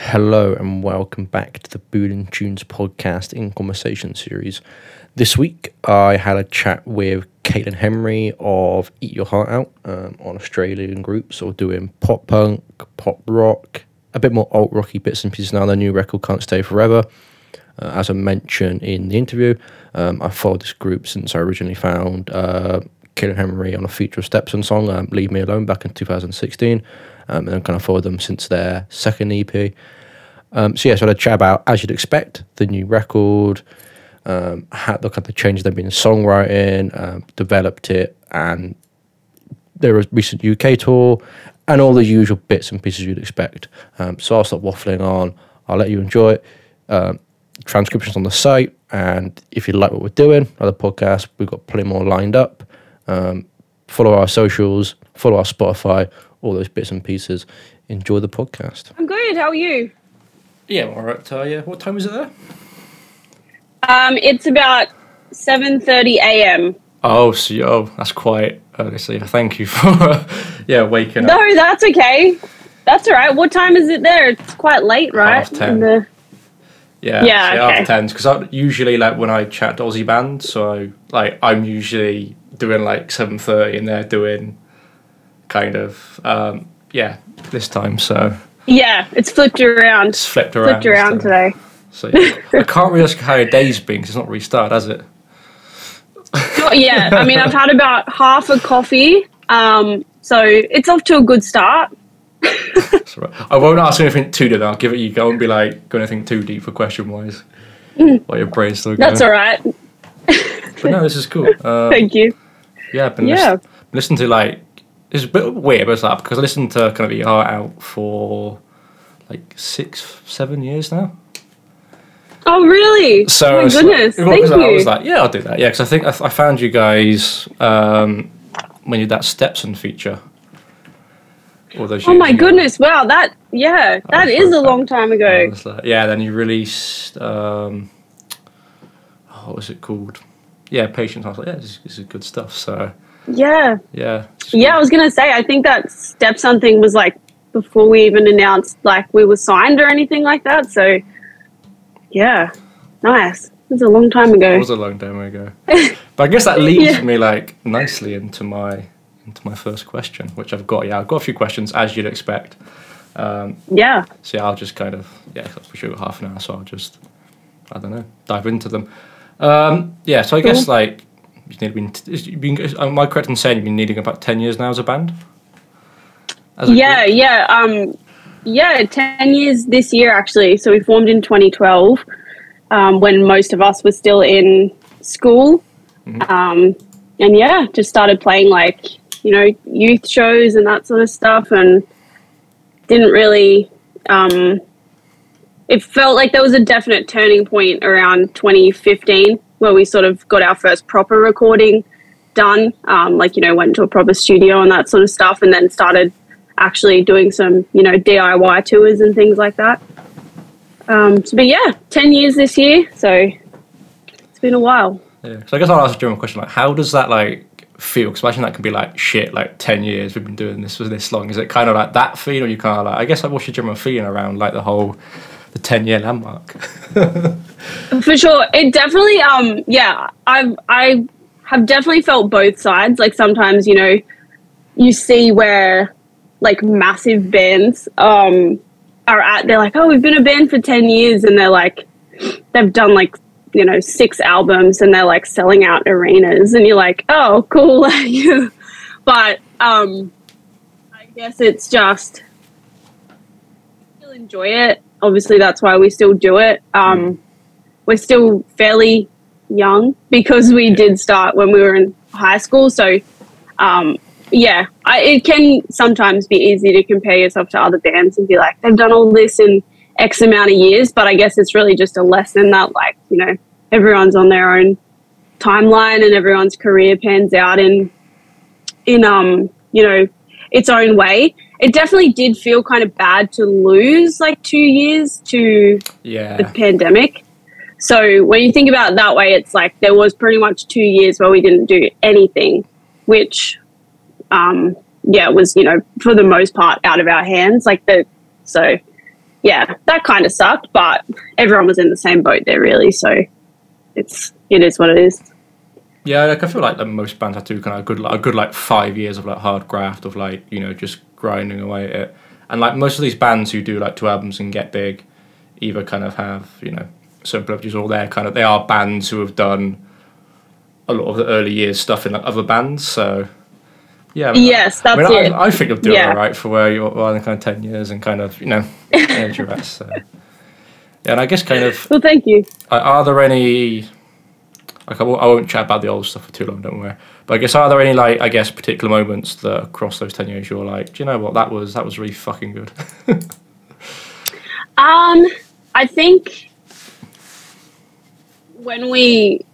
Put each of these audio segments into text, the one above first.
Hello and welcome back to the Boolin Tunes podcast in conversation series. This week I had a chat with Caitlin Henry of Eat Your Heart Out um, on Australian group, so doing pop punk, pop rock, a bit more alt rocky bits and pieces now. Their new record Can't Stay Forever. Uh, as I mentioned in the interview, um, I followed this group since I originally found uh, Caitlin Henry on a feature of Stepson song, um, Leave Me Alone, back in 2016. Um, and kind of followed them since their second EP. Um, so yeah, so I had chat about, as you'd expect, the new record, um, had look at the changes they've been in songwriting, um, developed it, and their recent UK tour, and all the usual bits and pieces you'd expect. Um, so I'll stop waffling on. I'll let you enjoy it. Um, transcriptions on the site, and if you like what we're doing, other podcasts, we've got plenty more lined up. Um, follow our socials, follow our Spotify, all those bits and pieces. Enjoy the podcast. I'm good. How are you? Yeah, all right, Talia. What time is it there? Um, it's about 7:30 a.m. Oh, so oh, that's quite early. So yeah, thank you for yeah waking up. No, that's okay. That's all right. What time is it there? It's quite late, right? Half ten. In the- Yeah, Yeah, so okay. half tens because I usually like when I chat to Aussie bands, so like I'm usually doing like seven thirty and they're doing kind of um, yeah this time. So yeah, it's flipped around. it's flipped around. Flipped around so, today. So yeah. I can't really ask how your day's been because it's not restarted, has it? Not yet. I mean, I've had about half a coffee, um, so it's off to a good start. Right. I won't ask anything too deep. I'll give it you go and be like go anything too deep for question wise. While your brain's still going. Mm. That's all right. But no, this is cool. Uh, Thank you. Yeah, I've been Yeah. listen- listening to like it's a bit weird, but it's like because I listened to kind of art out for like six, seven years now. Oh, really? So oh my it's like- goodness. Thank you. I was like, yeah, I'll do that. Yeah, because I think I, I found you guys um, when you did that Stepson feature. All those oh my goodness! Wow, that yeah, that was is a long time ago. like- yeah, then you released. Um, oh, what was it called? Yeah, Patience. I was like, yeah, this, this is good stuff. So Yeah. yeah, Yeah, I was gonna say. I think that step something was like before we even announced like we were signed or anything like that. So, yeah, nice. It was a long time ago. It was a long time ago. but I guess that leads Yeah. me like nicely into my into my first question, which I've got. Yeah, I've got a few questions as you'd expect. Um, Yeah, so yeah, I'll just kind of yeah, we should half an hour, so I'll just I don't know dive into them. Um, yeah, so I guess like you've nearly been, you've been. Am I correct in saying you've been needing about ten years now as a band? As a yeah, group? yeah. Um, yeah, ten years this year actually. So we formed in 2012, um, when most of us were still in school. Mm-hmm. Um, and yeah, just started playing like you know youth shows and that sort of stuff, and didn't really. Um, it felt like there was a definite turning point around 2015 where we sort of got our first proper recording done. Um, like you know, went to a proper studio and that sort of stuff, and then started actually doing some you know DIY tours and things like that. Um, so, but yeah, 10 years this year, so it's been a while. Yeah. So I guess I'll ask a general question like, how does that like feel? Because imagine that can be like shit. Like ten years we've been doing this for this long. Is it kind of like that feeling, or you kind of like? I guess like, what's your general feeling around like the whole the ten year landmark? For sure. It definitely um yeah, I've I have definitely felt both sides. Like sometimes, you know, you see where like massive bands um are at they're like, Oh, we've been a band for ten years and they're like they've done like, you know, six albums and they're like selling out arenas and you're like, Oh, cool but um I guess it's just still enjoy it. Obviously that's why we still do it. Um we're still fairly young because we did start when we were in high school. So, um, yeah, I, it can sometimes be easy to compare yourself to other bands and be like, they've done all this in X amount of years. But I guess it's really just a lesson that, like, you know, everyone's on their own timeline and everyone's career pans out in, in um, you know, its own way. It definitely did feel kind of bad to lose like two years to yeah. the pandemic. So when you think about it that way, it's like there was pretty much two years where we didn't do anything, which, um, yeah, was you know for the most part out of our hands. Like the so, yeah, that kind of sucked, but everyone was in the same boat there, really. So it's it is what it is. Yeah, like I feel like, like most bands have to do kind of a good, like, a good like five years of like hard graft of like you know just grinding away at it. And like most of these bands who do like two albums and get big, either kind of have you know privileges or they're kind of they are bands who have done a lot of the early years stuff in like other bands. So yeah, I mean, yes, that's I, mean, it. I, I think you're doing Yeah. all right for where you are in kind of ten years and kind of you know age your rest. So. Yeah, and I guess kind of well, thank you. are, are there any? Like I won't, I won't chat about the old stuff for too long, don't worry. But I guess are there any like I guess particular moments that across those ten years you're like, do you know what that was? That was really fucking good. Um, I think when we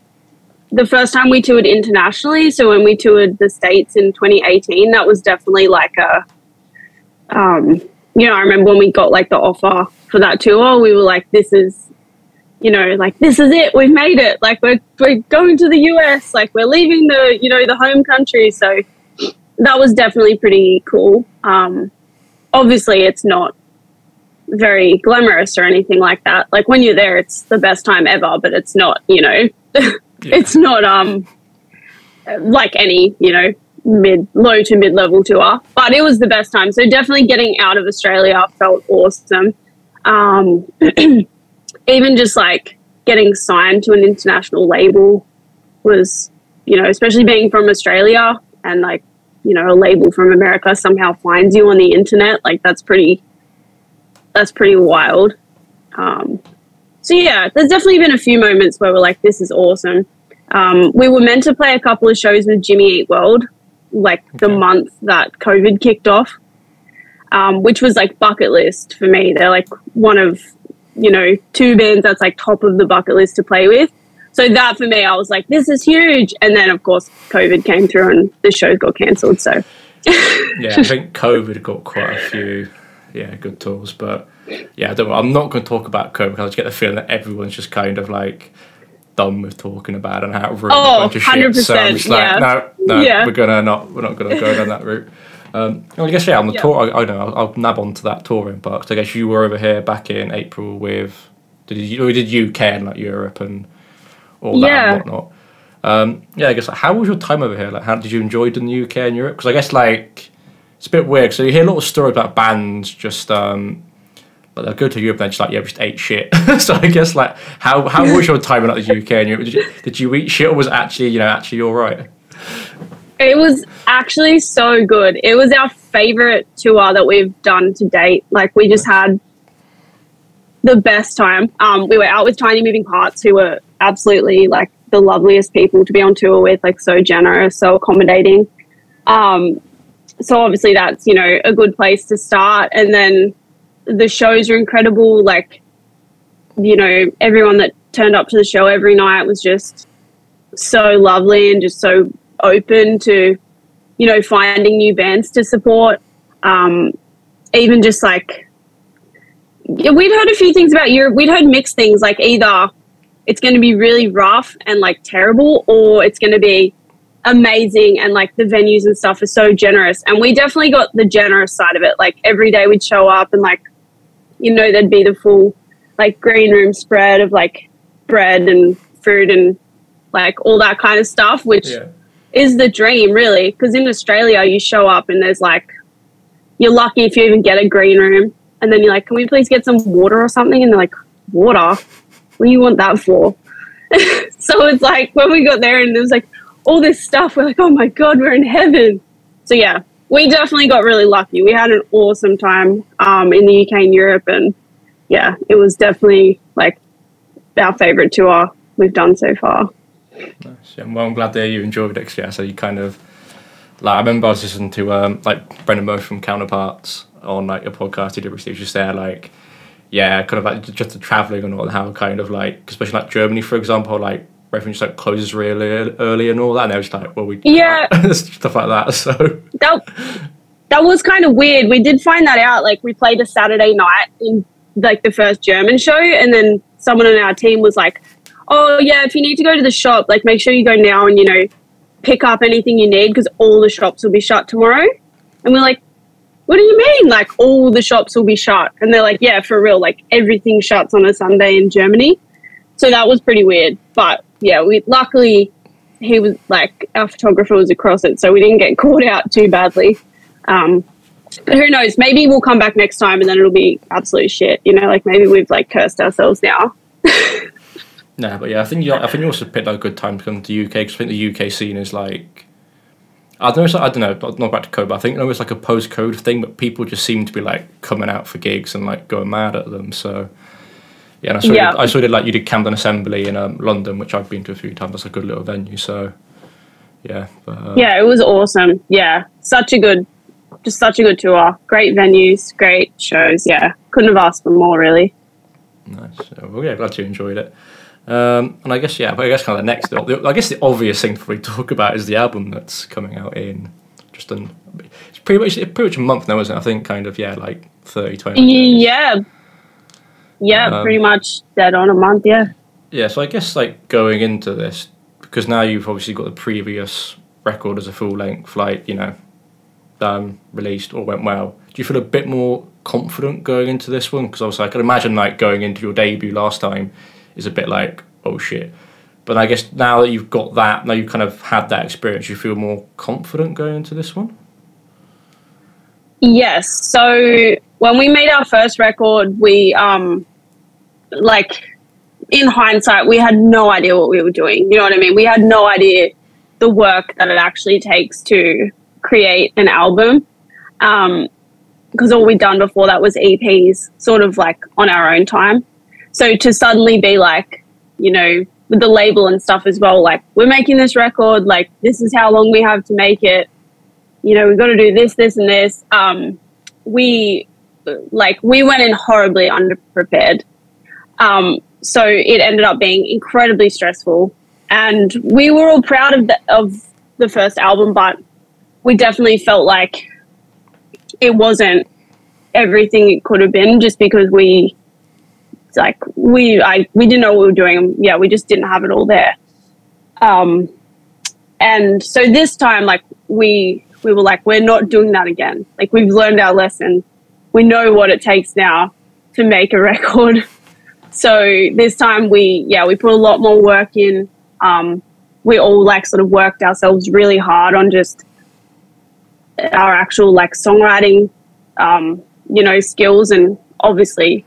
the first time we toured internationally, so when we toured the states in 2018, that was definitely like a um, you know, I remember when we got like the offer for that tour, we were like, this is you know, like this is it, we've made it. Like we're we're going to the US, like we're leaving the, you know, the home country. So that was definitely pretty cool. Um obviously it's not very glamorous or anything like that. Like when you're there, it's the best time ever, but it's not, you know, it's not um like any, you know, mid low to mid level tour. But it was the best time. So definitely getting out of Australia felt awesome. Um, even just like getting signed to an international label was, you know, especially being from Australia and like, you know, a label from America somehow finds you on the internet. Like that's pretty that's pretty wild. Um, so yeah, there's definitely been a few moments where we're like, this is awesome. Um, we were meant to play a couple of shows with Jimmy Eat World, like the month that COVID kicked off, um, which was like bucket list for me. They're like one of, you know, two bands that's like top of the bucket list to play with. So that for me, I was like, this is huge. And then of course COVID came through and the shows got cancelled. So yeah, I think COVID got quite a few, yeah, good tours. But yeah, I don't, I'm not going to talk about COVID because I just get the feeling that everyone's just kind of like done with talking about it and how it ruined Oh, a bunch of shit. So I'm just like, yeah. no, no, Yeah. we're gonna not, we're not gonna go down that route. Um, well, I guess yeah, on the Yeah. tour, I, I know I'll, I'll nab onto that touring part. I guess you were over here back in April with did you did UK and like Europe and all that Yeah. and whatnot. Um, yeah, I guess like, how was your time over here? Like, how did you enjoy it in the UK and Europe? Because I guess like it's a bit weird. So you hear a lot of stories about bands just um, but they'll go to Europe and they're just like yeah, we just ate shit. so I guess like how how was your time in like the UK and Europe? Did you, did you eat shit or was it actually you know actually all right? It was actually so good. It was our favorite tour that we've done to date. Like we just had the best time. Um, we were out with Tiny Moving Parts, who were absolutely like the loveliest people to be on tour with, like so generous, so accommodating. Um, so obviously that's you know a good place to start, and then the shows are incredible. Like you know everyone that turned up to the show every night was just so lovely and just so open to you know finding new bands to support. Um, even just like we'd heard a few things about europe. We'd heard mixed things like either it's going to be really rough and like terrible or it's going to be amazing and like the venues and stuff are so generous. And we definitely got the generous side of it. Like every day we'd show up and like you know there'd be the full like green room spread of like bread and food and like all that kind of stuff which is the dream really. Because in australia you show up and there's like you're lucky if you even get a green room. And then you're like can we please get some water or something? And they're like water? What do you want that for? So it's like when we got there and there was like all this stuff we're like oh my god we're in heaven so yeah we definitely got really lucky we had an awesome time um, in the uk and europe and yeah it was definitely like our favorite tour we've done so far Nice. Yeah, well, I'm glad that you enjoyed it. Yeah, so you kind of like I remember I was listening to um, like Brendan Murphy from Counterparts on like a podcast he did recently. Just there like yeah, kind of like just the traveling and all how kind of like especially like Germany for example, like everything just like closes really early and all that. And they was like, well, we Yeah. stuff like that. So that that was kind of weird. We did find that out. Like we played a Saturday night in like the first German show, and then someone on our team was like, "Oh yeah, if you need to go to the shop, like make sure you go now and you know pick up anything you need because all the shops will be shut tomorrow." And we're like, what do you mean? Like all the shops will be shut. And they're like, yeah, for real. Like everything shuts on a Sunday in Germany. So that was pretty weird. But yeah, we luckily he was like our photographer was across it, so we didn't get caught out too badly. Um, but who knows? Maybe we'll come back next time and then it'll be absolute shit. You know, like maybe we've like cursed ourselves now. no, but yeah, I think you, I think you also picked a good time to come to the UK because I think the UK scene is like I don't know. I don't know. Not back to code, but I think it was like a post code thing. But people just seem to be like coming out for gigs and like going mad at them. So yeah, and I saw yeah. You, I saw you did like you did Camden Assembly in um, London, which I've been to a few times. That's a good little venue. So yeah, but, uh, yeah, it was awesome. Yeah, such a good, just such a good tour. Great venues, great shows. Yeah, couldn't have asked for more really. Nice. Well, yeah, glad you enjoyed it. Um, and I guess yeah, but I guess kind of the next, I guess the obvious thing for we talk about is the album that's coming out in just an it's pretty much it's pretty much a month now, isn't it? I think kind of yeah, like 30, 20 Yeah, yeah, um, pretty much dead on a month. Yeah. Yeah, so I guess like going into this because now you've obviously got the previous record as a full length, like you know, um, released or went well. Do you feel a bit more confident going into this one? Because obviously I can imagine like going into your debut last time is a bit like, oh shit. But I guess now that you've got that, now you've kind of had that experience, you feel more confident going into this one? Yes. So when we made our first record, we, um, like, in hindsight, we had no idea what we were doing. You know what I mean? We had no idea the work that it actually takes to create an album. Um, because all we'd done before that was EPs, sort of like on our own time. So to suddenly be like, you know, with the label and stuff as well, like, we're making this record, like, this is how long we have to make it. You know, we've got to do this, this, and this. Um, we, like, we went in horribly underprepared. Um, so it ended up being incredibly stressful. And we were all proud of the, of the first album, but we definitely felt like it wasn't everything it could have been just because we like we I we didn't know what we were doing. Yeah, we just didn't have it all there. Um, and so this time, like we we were like, we're not doing that again. Like we've learned our lesson. We know what it takes now to make a record. So this time we yeah we put a lot more work in. Um, we all like sort of worked ourselves really hard on just our actual like songwriting, um, you know, skills and obviously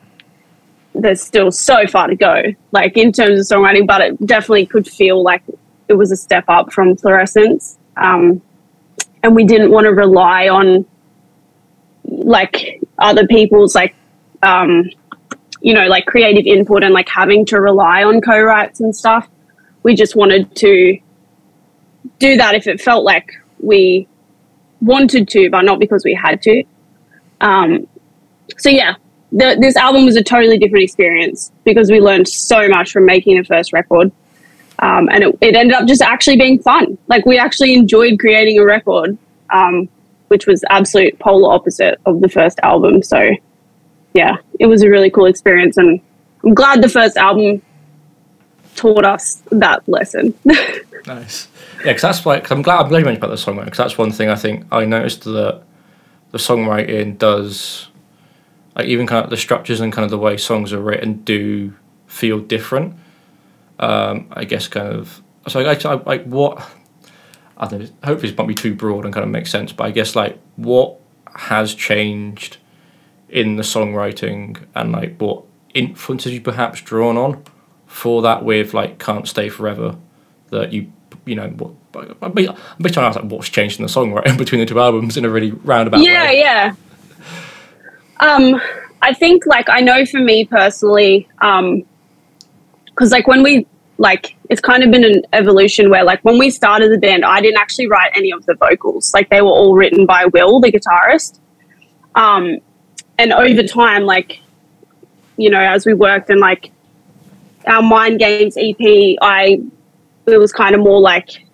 there's still so far to go, like in terms of songwriting, but it definitely could feel like it was a step up from Fluorescence. Um, and we didn't want to rely on like other people's like, um, you know, like creative input and like having to rely on co-writes and stuff. We just wanted to do that if it felt like we wanted to, but not because we had to. Um, so yeah, the, this album was a totally different experience because we learned so much from making the first record. Um, and it, it, ended up just actually being fun. Like we actually enjoyed creating a record, um, which was absolute polar opposite of the first album. So yeah, it was a really cool experience, and I'm glad the first album taught us that lesson. nice, yeah, because that's like Cause I'm glad I'm glad you mentioned about the songwriting because that's one thing I think I noticed that the songwriting does like even kind of the structures and kind of the way songs are written do feel different. Um, I guess kind of so I, I like what I don't know. Hopefully, this might be too broad and kind of make sense, but I guess like what has changed in the songwriting and like what influences you perhaps drawn on for that with like can't stay forever that you you know what I'm trying to ask like what's changed in the songwriting between the two albums in a really roundabout yeah, way. Yeah, yeah. Um, I think like I know for me personally, um, because like when we like it's kind of been an evolution where like when we started the band, I didn't actually write any of the vocals. Like they were all written by Will, the guitarist. Um, and over time, like you know, as we worked and like our Mind Games EP, I it was kind of more like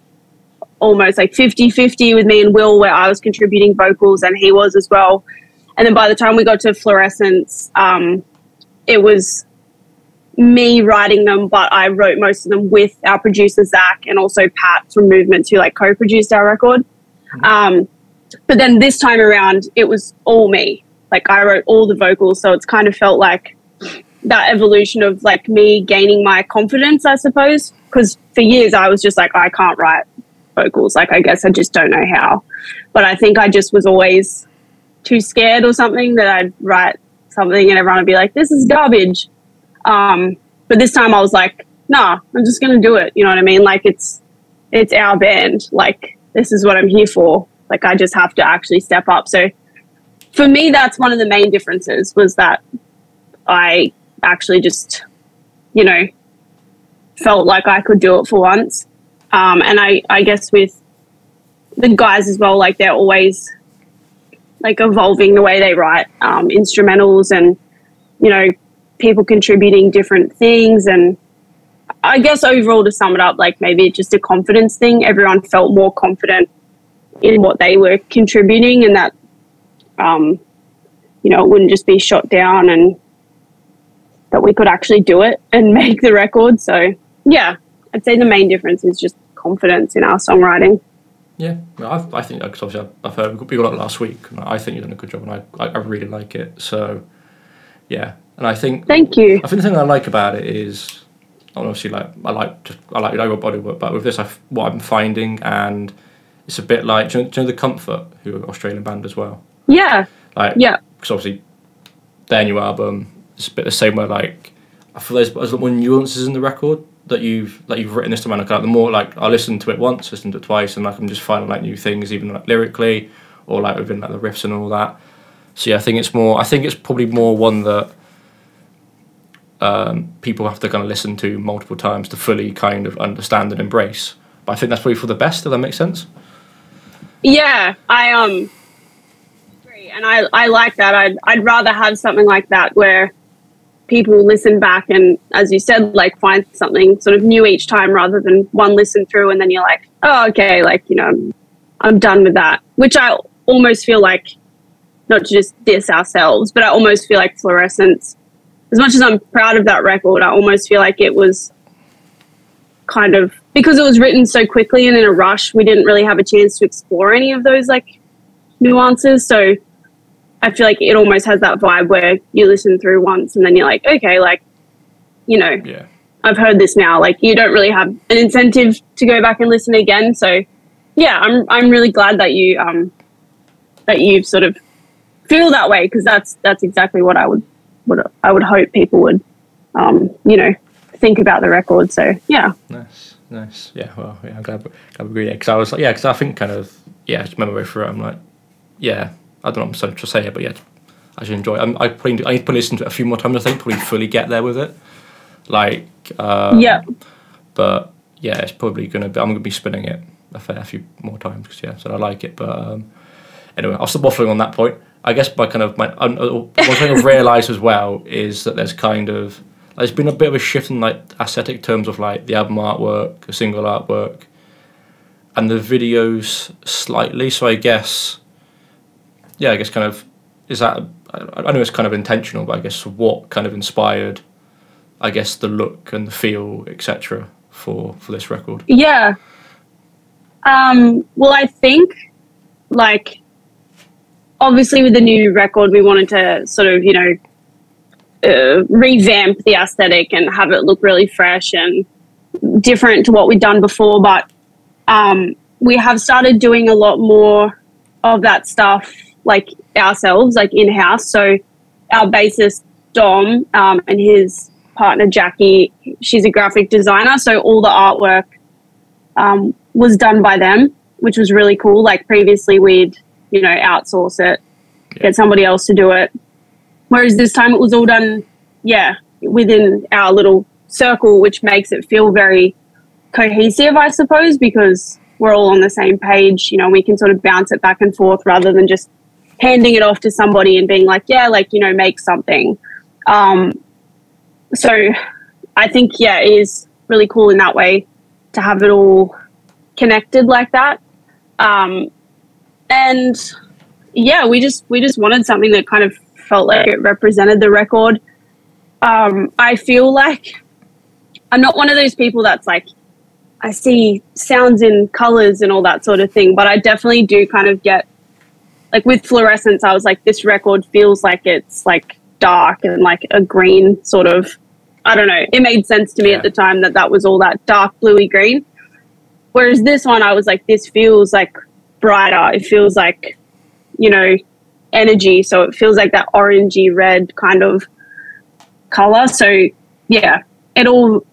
almost like 50 50 with me and Will, where I was contributing vocals and he was as well. And then by the time we got to Fluorescence, um, it was me writing them, but I wrote most of them with our producer Zach and also Pat from Movements, who like co-produced our record. Mm-hmm. Um, But then this time around, it was all me. Like I wrote all the vocals, so it's kind of felt like that evolution of like me gaining my confidence, I suppose. Because for years I was just like, I can't write vocals. Like I guess I just don't know how. But I think I just was always too scared or something that I'd write something and everyone would be like, "This is garbage." Um, but this time I was like, "Nah, I'm just gonna do it." You know what I mean? Like it's it's our band. Like this is what I'm here for. Like I just have to actually step up. So for me, that's one of the main differences was that I actually just, you know, felt like I could do it for once. Um, and I, I guess with the guys as well, like they're always like evolving the way they write um, instrumentals and, you know, people contributing different things. And I guess overall, to sum it up, like maybe it's just a confidence thing. Everyone felt more confident in what they were contributing and that, um, you know, it wouldn't just be shot down and that we could actually do it and make the record. So, yeah, I'd say the main difference is just confidence in our songwriting. Yeah, I, I think because obviously I've heard we got it last week. And I think you've done a good job, and I, I really like it. So, yeah, and I think thank you. I think the thing I like about it is obviously like I like just I like your body work, but with this, I, what I'm finding, and it's a bit like do you know, do you know the Comfort, who are an Australian band as well. Yeah. Like yeah, because obviously their new album is a bit the same way. Like I feel there's, there's more nuances in the record that you've that you've written this time. Like, the more like I listened to it once, listened to it twice, and like I'm just finding like new things, even like lyrically or like within like the riffs and all that. So yeah, I think it's more. I think it's probably more one that um, people have to kind of listen to multiple times to fully kind of understand and embrace. But I think that's probably for the best. Does that make sense? Yeah, I um, and I I like that. I'd I'd rather have something like that where people listen back and, as you said, like find something sort of new each time rather than one listen through and then you're like, oh, okay, like you know, I'm, done with that. Which I almost feel like, not to just diss ourselves, but I almost feel like Fluorescence. As much as I'm proud of that record, I almost feel like it was kind of because it was written so quickly and in a rush, we didn't really have a chance to explore any of those like nuances. So I feel like it almost has that vibe where you listen through once and then you're like, okay, like, you know, Yeah. I've heard this now. Like you don't really have an incentive to go back and listen again. So yeah, I'm I'm really glad that you um that you sort of feel that way because that's that's exactly what I would what I would hope people would um you know think about the record. So yeah. Nice, nice. Yeah, well, yeah, I'm glad, glad we agreed. Because I was like, yeah, because I think kind of, yeah, just remember way through it. I'm like, yeah, I don't know, I'm sorry to say it, but yeah, I should enjoy. It. I'm, I probably I need to listen to it a few more times. I think probably fully get there with it. Like, um, yeah. but yeah, it's probably gonna be. I'm gonna be spinning it a fair few more times because yeah, so I like it. But um, anyway, I'll stop waffling on that point. I guess my kind of my um, uh, one thing I've realised as well is that there's kind of there's been a bit of a shift in like aesthetic terms of like the album artwork, the single artwork, and the videos slightly. So I guess, yeah, I guess kind of is that I know it's kind of intentional, but I guess what kind of inspired, I guess the look and the feel, etc. for for this record. Yeah. Um, well, I think, like, obviously, with the new record, we wanted to sort of, you know, uh, revamp the aesthetic and have it look really fresh and different to what we'd done before. But um, we have started doing a lot more of that stuff, like ourselves, like in house. So, our bassist, Dom, um, and his partner, Jackie, she's a graphic designer. So, all the artwork um, was done by them, which was really cool. Like previously, we'd you know outsource it, get somebody else to do it. Whereas this time, it was all done, yeah, within our little circle, which makes it feel very cohesive, I suppose, because we're all on the same page. You know, we can sort of bounce it back and forth rather than just handing it off to somebody and being like, yeah, like you know, make something. Um, so I think yeah, it is really cool in that way to have it all connected like that. Um, and yeah, we just we just wanted something that kind of felt like it represented the record. Um, I feel like I'm not one of those people that's like I see sounds in colors and all that sort of thing, but I definitely do kind of get like with fluorescence, I was like, this record feels like it's like dark and like a green sort of. I don't know. It made sense to me Yeah. at the time that that was all that dark bluey green. Whereas this one, I was like, this feels like brighter. It feels like, you know, energy. So it feels like that orangey red kind of color. So yeah, it all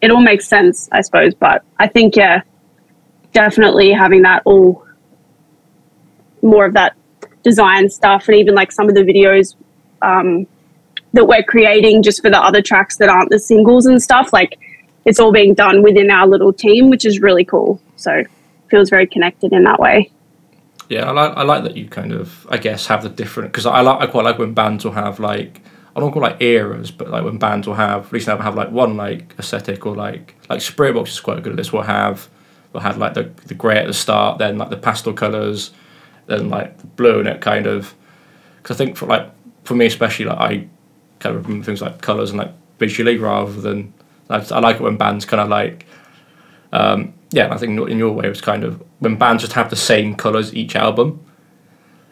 it all makes sense, I suppose. But I think yeah, definitely having that all more of that design stuff, and even like some of the videos um, that we're creating just for the other tracks that aren't the singles and stuff. Like it's all being done within our little team, which is really cool. So feels very connected in that way. Yeah, I like I like that you kind of I guess have the different because I like I quite like when bands will have like I don't call like eras, but like when bands will have at least they'll have like one like aesthetic or like like Spiritbox is quite good at this. We'll have we'll have like the the grey at the start, then like the pastel colours, then like and it kind of because I think for like for me especially like I kind of remember things like colours and like visually rather than like, I like it when bands kind of like um, yeah, I think in your way it was kind of when bands just have the same colours each album.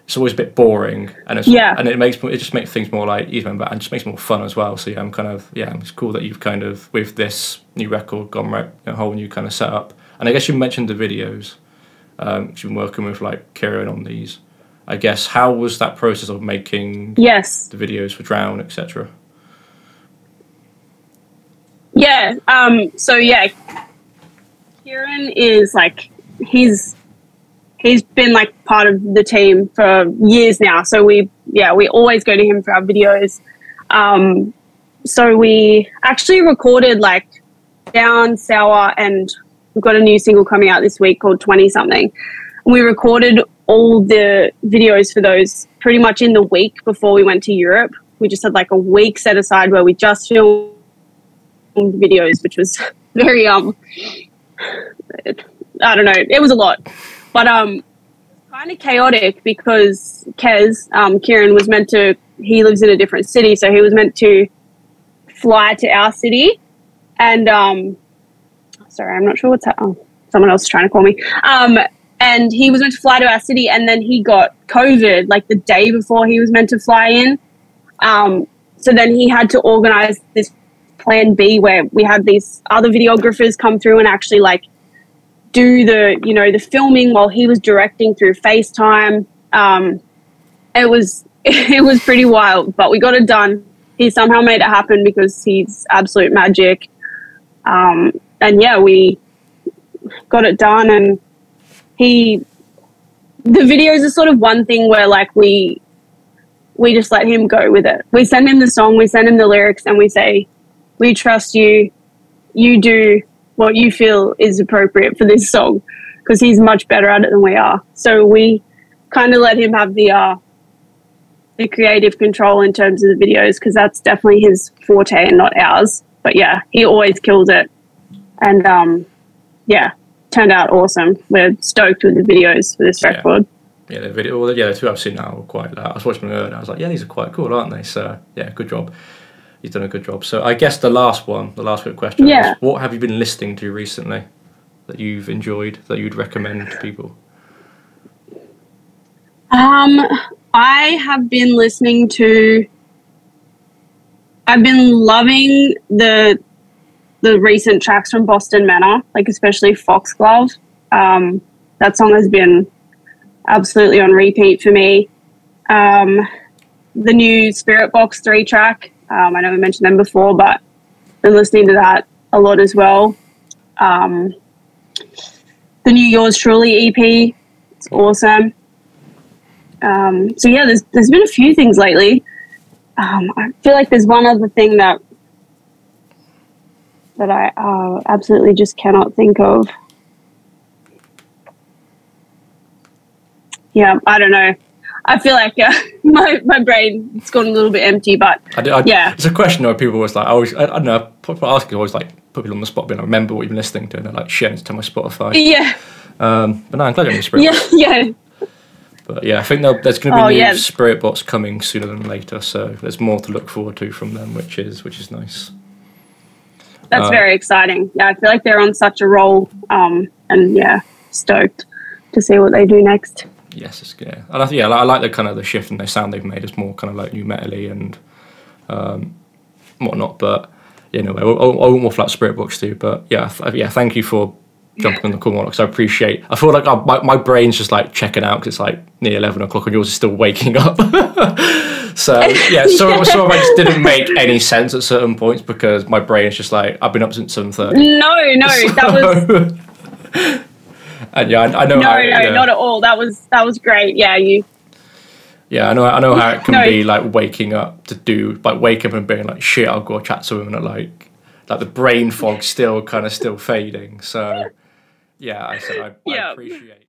It's always a bit boring, and it's Yeah. and it makes it just makes things more like easy, but and just makes it more fun as well. So yeah, I'm kind of yeah, it's cool that you've kind of with this new record gone right a whole new kind of setup. And I guess you mentioned the videos. Um, you've been working with like Kieran on these. I guess how was that process of making Yes. the videos for Drown, etc. Yeah. Um, so yeah, Kieran is like he's he's been like part of the team for years now. So we yeah we always go to him for our videos. Um, so we actually recorded like down sour and we've got a new single coming out this week called 20 something. We recorded all the videos for those pretty much in the week before we went to europe. We just had like a week set aside where we just filmed videos which was very um i don't know. It was a lot. But um kind of chaotic because Kez, um, Kieran was meant to, he lives in a different city, so he was meant to fly to our city. And, um, sorry, I'm not sure what's happening. Oh, someone else is trying to call me. Um, and he was meant to fly to our city, and then he got COVID like the day before he was meant to fly in. Um, so then he had to organize this plan B where we had these other videographers come through and actually like do the you know the filming while he was directing through FaceTime. Um, it was it was pretty wild, but we got it done. He somehow made it happen because he's absolute magic. Um, and yeah, we got it done, and he the videos are sort of one thing where like we we just let him go with it. We send him the song, we send him the lyrics, and we say, "We trust you. You do what you feel is appropriate for this song," because he's much better at it than we are. So we kind of let him have the uh, the creative control in terms of the videos because that's definitely his forte and not ours. But yeah, he always kills it, and um, yeah, turned out awesome. We're stoked with the videos for this Yeah. record. Yeah, the video. Well, yeah, the two I've seen now are quite. Uh, I was watching them earlier. and I was like, yeah, these are quite cool, aren't they? So yeah, good job. You've done a good job. So I guess the last one, the last quick question. Yeah. is, what have you been listening to recently that you've enjoyed that you'd recommend to people? Um, I have been listening to. I've been loving the the recent tracks from Boston Manor, like especially Foxglove. Um, that song has been absolutely on repeat for me. Um, the new Spiritbox three track. Um, I never mentioned them before, but been listening to that a lot as well. Um, the new Yours Truly EP. It's awesome. Um, so yeah, there's there's been a few things lately. Um, I feel like there's one other thing that that I uh, absolutely just cannot think of. Yeah, I don't know. I feel like uh, my my brain it's gone a little bit empty, but I, did- I, Yeah. It's a question though. People always like. I always. I, I don't know. People asking always like put people on the spot. Being like, remember what you've been listening to, and they're like, shit, it's to my Spotify. yeah, Um, but no, I'm glad you're in spirit. yeah, yeah. But yeah, I think there's going to be Oh, new yeah. Spiritbox coming sooner than later. So there's more to look forward to from them, which is which is nice. That's Uh, very exciting. Yeah, I feel like they're on such a roll, um, and yeah, stoked to see what they do next. yes, it's yeah. And I think yeah, I like the kind of the shift in the sound they've made. It's more kind of like new metally and um, whatnot. But you know, I, I, I want more flat Spiritbox too. But yeah, th- yeah. Thank you for jumping on the call, because I appreciate. I feel like I, my my brain's just like checking out because it's like near eleven o'clock and yours is still waking up. so yeah, so yeah. so I just didn't make any sense at certain points because my brain is just like I've been up since seven thirty. No, no, so, that was. and yeah, I, I know. No, how, no, yeah. not at all. That was that was great. Yeah, you. Yeah, I know. I know how it can no. be like waking up to do like wake up and being like shit. I'll go chat to him and like like the brain fog still kind of still fading. So yeah, I said I, yeah. I appreciate.